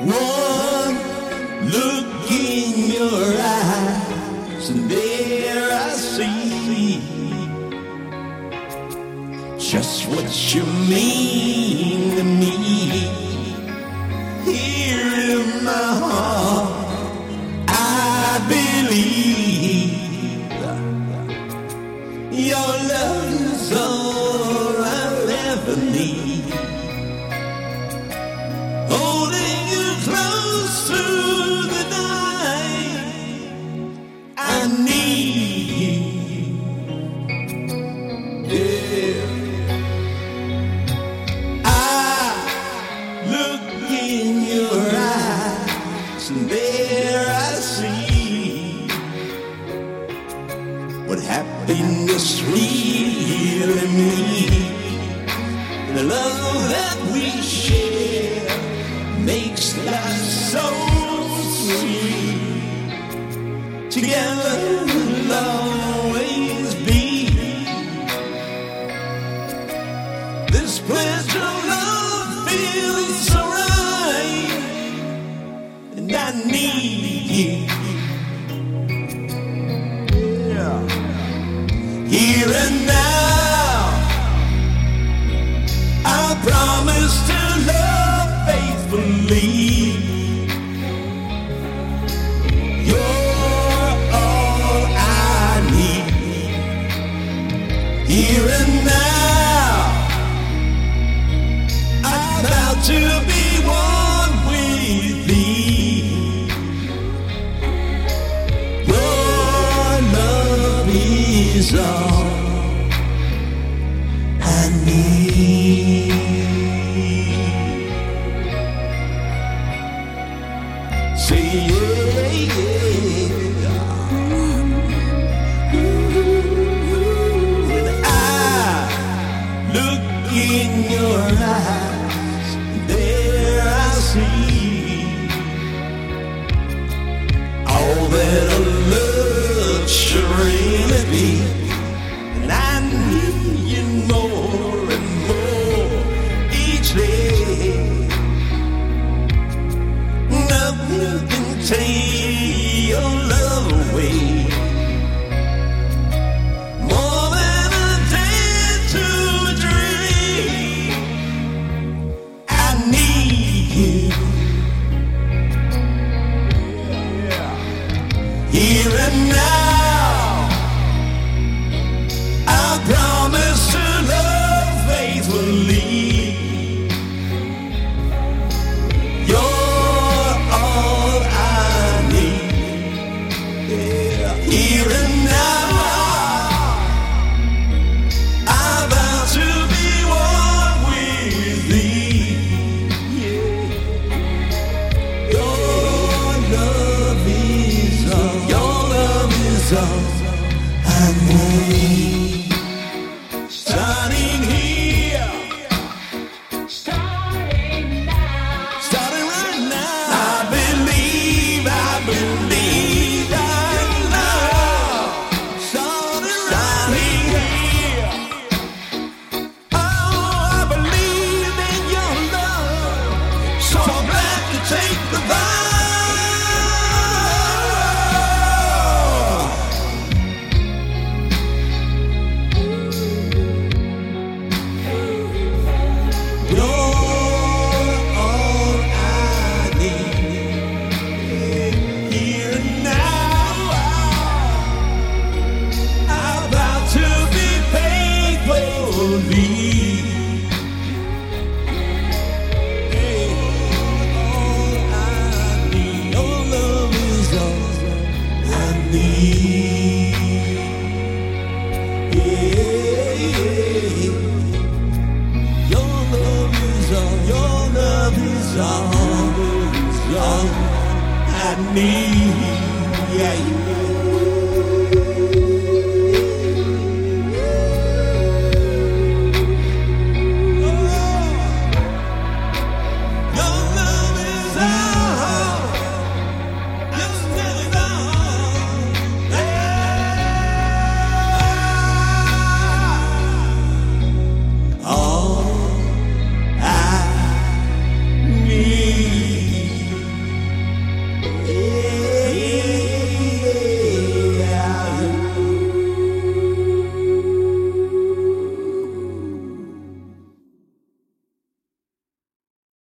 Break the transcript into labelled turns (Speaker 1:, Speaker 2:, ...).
Speaker 1: One look in your eyes, and there I see just what you mean to me. Here in my heart. What happiness really means. The love that we share makes life so sweet. Together we'll always be. This pledge of love feels so right, and I need you. Here and now, I promise to love faithfully. You're all I need. Here and now, I vow to be is all I need. Say yeah, yeah. When I look in your eyes, there I see all that a love should be. More and more each day. Nothing can take Yeah. Need.